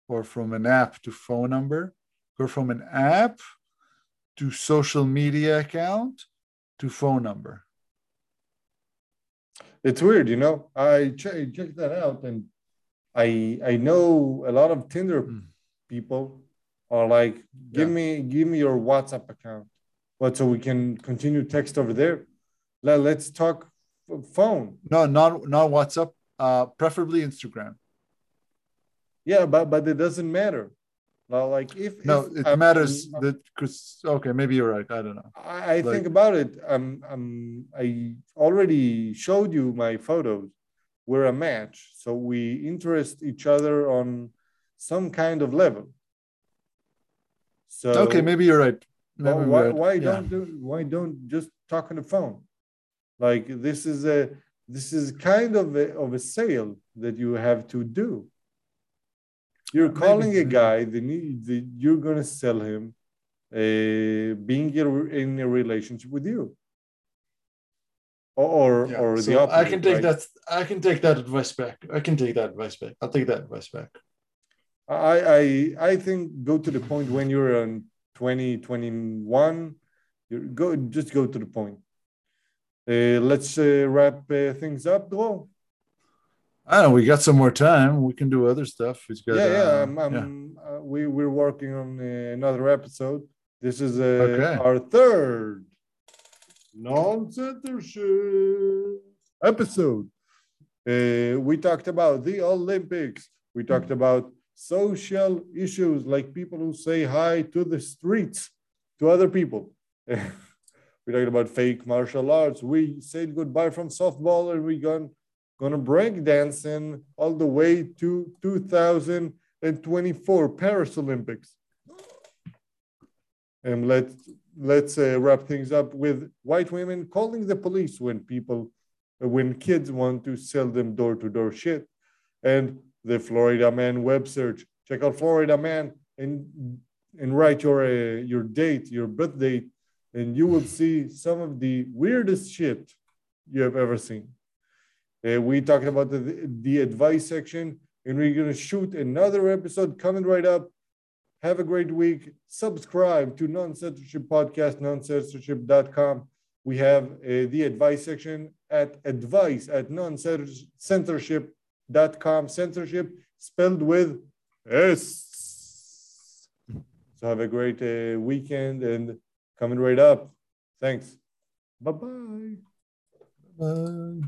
or from an app to phone number. Go from an app to social media account to phone number it's weird you know? I che- checked that out and i i know a lot of tinder Mm. people are like give Yeah. me give me your whatsapp account but so we can continue text over there. Let, let's talk phone. No not not whatsapp uh preferably instagram. Yeah but but it doesn't matter now like if no if it matters that because okay maybe you're right i don't know I, I think about it. Um, um, I already showed you my photos. We're a match, so we interest each other on some kind of level. So okay maybe you're right maybe why, right. why Yeah. don't do, why don't just talk on the phone? Like this is a this is kind of a, of a sale that you have to do. You're Maybe- calling a guy that, you're gonna sell him uh, being in- a relationship with you. Or or, Yeah, or so the opposite. I can take right? that. I can take that advice back. I can take that advice back. I'll take that advice back. I, I I think go to the point when you're on 20, 21, you go just go to the point. Uh, let's uh, wrap uh, things up, Dror. I don't know. We got some more time. We can do other stuff. It's got, yeah, yeah. uh, I'm, I'm, Uh, we we're working on uh, another episode. This is uh, Okay. our third NoSensorship episode. Uh, we talked about the Olympics. We talked about social issues like people who say hi to the streets to other people. we talked about fake martial arts. We said goodbye from softball and we gone gonna break dancing all the way to 2024 Paris Olympics. And let's let's uh, wrap things up with white women calling the police when people when kids want to sell them door to door shit, and the Florida Man web search. Check out Florida Man and and write your uh, your date, your birth date, and you will see some of the weirdest shit you have ever seen. Uh, we talked about the, the advice section, and we're going to shoot another episode coming right up. Have a great week. Subscribe to NoSensorship Podcast, nosensorship.com. We have uh, the advice section at advice at nosensorship.com. Censorship spelled with S. So have a great uh, weekend and coming right up. Thanks. Bye bye. uh,